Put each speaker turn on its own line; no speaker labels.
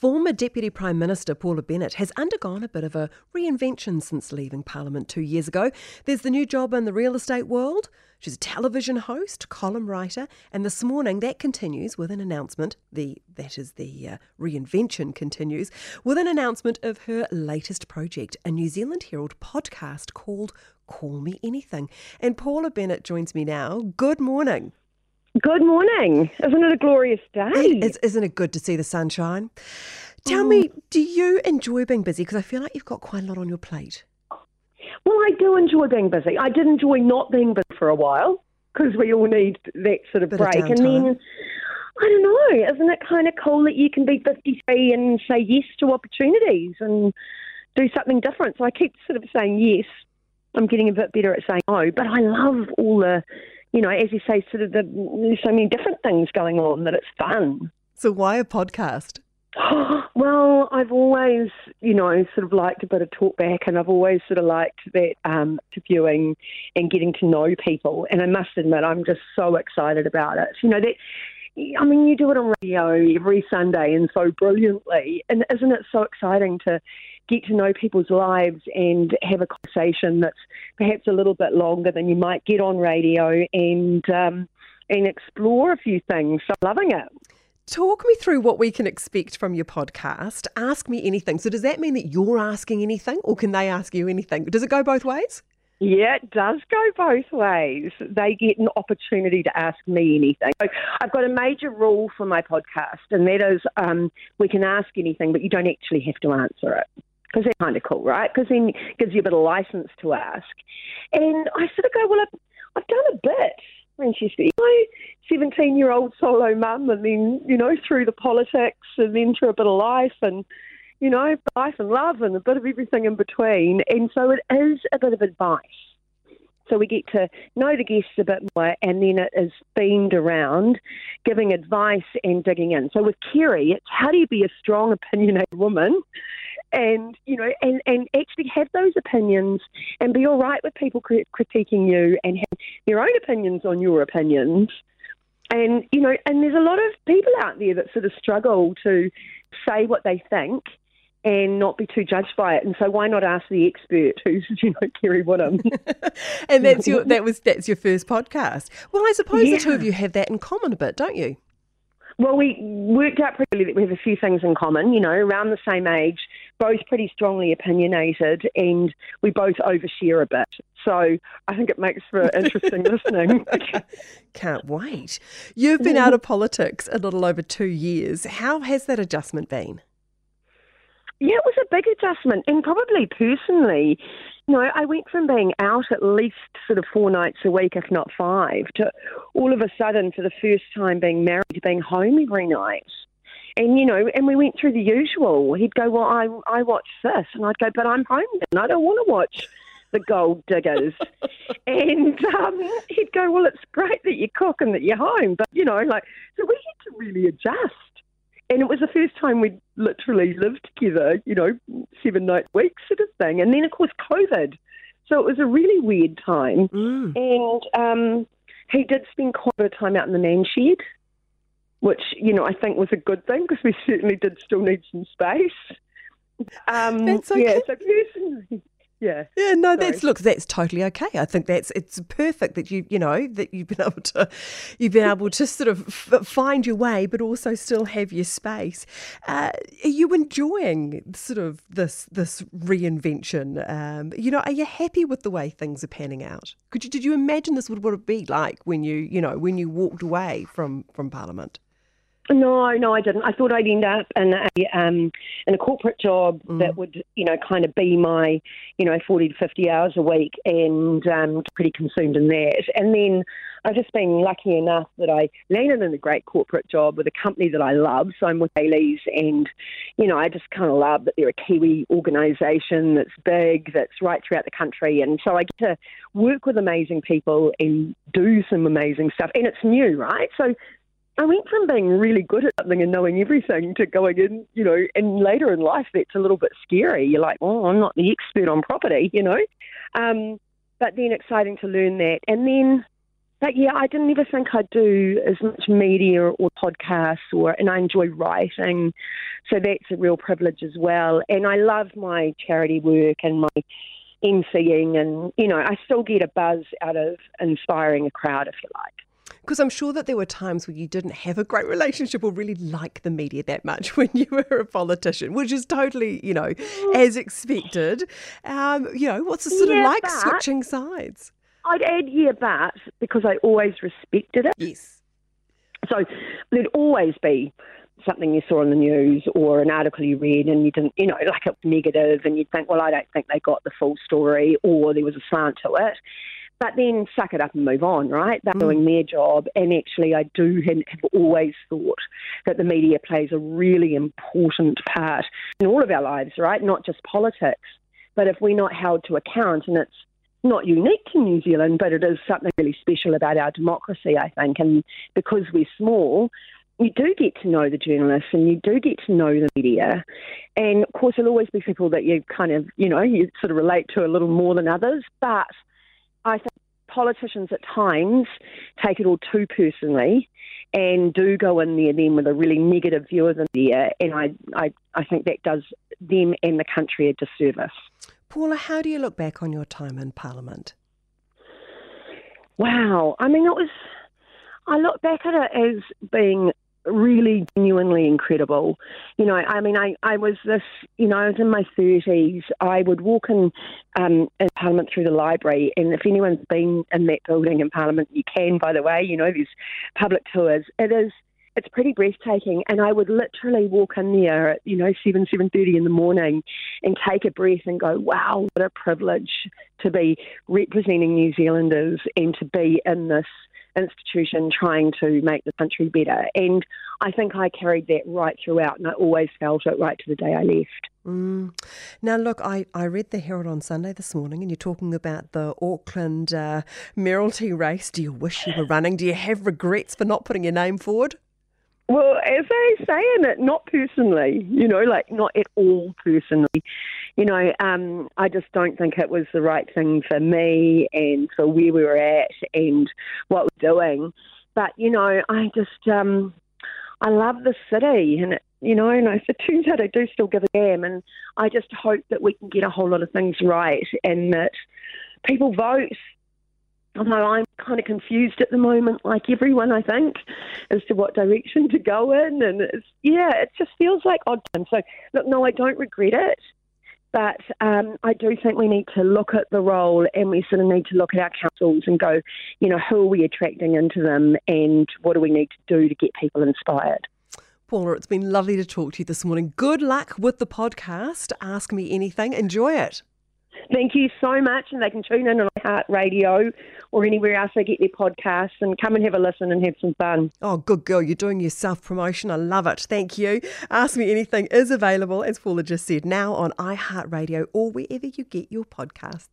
Former Deputy Prime Minister Paula Bennett has undergone a bit of a reinvention since leaving Parliament two years ago. There's the new job in the real estate world. She's a television host, column writer, and this morning that continues with an announcement. The that is the uh, reinvention continues with an announcement of her latest project, a New Zealand Herald podcast called Call Me Anything. And Paula Bennett joins me now. Good morning.
Good morning. Isn't it a glorious day?
It is, isn't it good to see the sunshine? Tell oh. me, mm. do you enjoy being busy? Because I feel like you've got quite a lot on your plate.
Well, I do enjoy being busy. I did enjoy not being busy for a while because we all need that sort of
Bit
break.
Of
and then, I don't know, isn't it kind of cool that you can be 53 and say yes to opportunities and do something different? So I keep sort of saying yes. I'm getting a bit better at saying no, but I love all the you know, as you say, sort of the, there's so many different things going on that it's fun.
So why a podcast?
well, I've always, you know, sort of liked a bit of talk back, and I've always sort of liked that um, interviewing and getting to know people. And I must admit, I'm just so excited about it. You know that. I mean, you do it on radio every Sunday and so brilliantly. And isn't it so exciting to get to know people's lives and have a conversation that's perhaps a little bit longer than you might get on radio and um, and explore a few things. So loving it.
Talk me through what we can expect from your podcast. Ask me anything. So does that mean that you're asking anything or can they ask you anything? Does it go both ways?
Yeah, it does go both ways. They get an opportunity to ask me anything. So I've got a major rule for my podcast, and that is um, we can ask anything, but you don't actually have to answer it because they're kind of cool, right? Because then it gives you a bit of license to ask. And I sort of go, well, I've, I've done a bit. You know, 17 year old solo mum, and then, you know, through the politics and then through a bit of life and, you know, life and love and a bit of everything in between. And so it is a bit of advice. So we get to know the guests a bit more, and then it is themed around giving advice and digging in. So with Kerre, it's how do you be a strong, opinionated woman and you know, and, and actually have those opinions and be all right with people critiquing you and have their own opinions on your opinions. And you know, and there's a lot of people out there that sort of struggle to say what they think and not be too judged by it. And so why not ask the expert who's, you know, Kerre Woodham.
and that's your that was that's your first podcast. Well, I suppose yeah. the two of you have that in common a bit, don't you?
Well, we worked out pretty that we have a few things in common, you know, around the same age, both pretty strongly opinionated, and we both overshare a bit. So I think it makes for interesting listening.
Can't wait. You've been out of politics a little over two years. How has that adjustment been?
Yeah, it was a big adjustment, and probably personally, you know, I went from being out at least sort of four nights a week, if not five, to all of a sudden, for the first time being married, to being home every night. And, you know, and we went through the usual. He'd go, Well, I, I watch this. And I'd go, But I'm home and I don't want to watch the gold diggers. and um, he'd go, Well, it's great that you cook and that you're home. But, you know, like, so we had to really adjust and it was the first time we'd literally lived together, you know, seven night weeks sort of thing. And then, of course, COVID. So it was a really weird time. Mm. And um, he did spend quite a bit of time out in the man shed, which, you know, I think was a good thing because we certainly did still need some space.
Um, That's okay.
Yeah, so personally, yeah.
Yeah, no, Sorry. that's look, that's totally okay. I think that's it's perfect that you you know that you've been able to you've been able to sort of f- find your way, but also still have your space. Uh, are you enjoying sort of this this reinvention? Um, you know, are you happy with the way things are panning out? Could you did you imagine this would what it be like when you you know when you walked away from from Parliament?
No, no, I didn't. I thought I'd end up in a um, in a corporate job mm. that would, you know, kind of be my, you know, forty to fifty hours a week, and um, pretty consumed in that. And then I've just been lucky enough that I landed in a great corporate job with a company that I love. So I'm with Bayley's, and you know, I just kind of love that they're a Kiwi organisation that's big, that's right throughout the country, and so I get to work with amazing people and do some amazing stuff, and it's new, right? So I went from being really good at something and knowing everything to going in, you know, and later in life that's a little bit scary. You're like, oh, I'm not the expert on property, you know. Um, but then exciting to learn that. And then, but yeah, I didn't ever think I'd do as much media or podcasts, or and I enjoy writing, so that's a real privilege as well. And I love my charity work and my emceeing, and you know, I still get a buzz out of inspiring a crowd, if you like.
Because I'm sure that there were times where you didn't have a great relationship or really like the media that much when you were a politician, which is totally, you know, as expected. Um, you know, what's it sort
Yeah,
of like
but-
switching sides?
I'd add yeah, but because I always respected it.
Yes.
So there'd always be something you saw on the news or an article you read and you didn't, you know, like it was negative and you'd think, well, I don't think they got the full story or there was a slant to it. But then suck it up and move on, right? They're doing their job. And actually, I do and have always thought that the media plays a really important part in all of our lives, right? Not just politics. But if we're not held to account, and it's not unique to New Zealand, but it is something really special about our democracy, I think. And because we're small, you do get to know the journalists and you do get to know the media. And of course, there'll always be people that you kind of, you know, you sort of relate to a little more than others. But I think politicians at times take it all too personally and do go in there then with a really negative view of the media. And I, I, I think that does them and the country a disservice.
Paula, how do you look back on your time in Parliament?
Wow. I mean, it was, I look back at it as being really genuinely incredible. You know, I mean, I, I was this, you know, I was in my 30s. I would walk in, um, in Parliament through the library, and if anyone's been in that building in Parliament, you can, by the way, you know, there's public tours. It is. It's pretty breathtaking, and I would literally walk in there at you know seven seven thirty in the morning, and take a breath and go, "Wow, what a privilege to be representing New Zealanders and to be in this institution trying to make the country better. And I think I carried that right throughout, and I always felt it right to the day I left.
Mm. Now, look, I, I read the Herald on Sunday this morning, and you're talking about the Auckland uh, Mayoralty race. Do you wish you were running? Do you have regrets for not putting your name forward?
Well, as I say in it, not personally, you know, like not at all personally. You know, um, I just don't think it was the right thing for me and for where we were at and what we're doing. But, you know, I just, um, I love the city and, it, you know, and it turns out I do still give a damn and I just hope that we can get a whole lot of things right and that people vote although I'm kind of confused at the moment, like everyone, I think, as to what direction to go in. And it's, yeah, it just feels like odd time. So, look, no, I don't regret it. But um, I do think we need to look at the role and we sort of need to look at our councils and go, you know, who are we attracting into them and what do we need to do to get people inspired?
Paula, it's been lovely to talk to you this morning. Good luck with the podcast. Ask me anything. Enjoy it.
Thank you so much. And they can tune in on Heart Radio or anywhere else they get their podcasts and come and have a listen and have some fun.
Oh, good girl. You're doing your self promotion. I love it. Thank you. Ask Me Anything is available, as Paula just said, now on iHeartRadio or wherever you get your podcasts.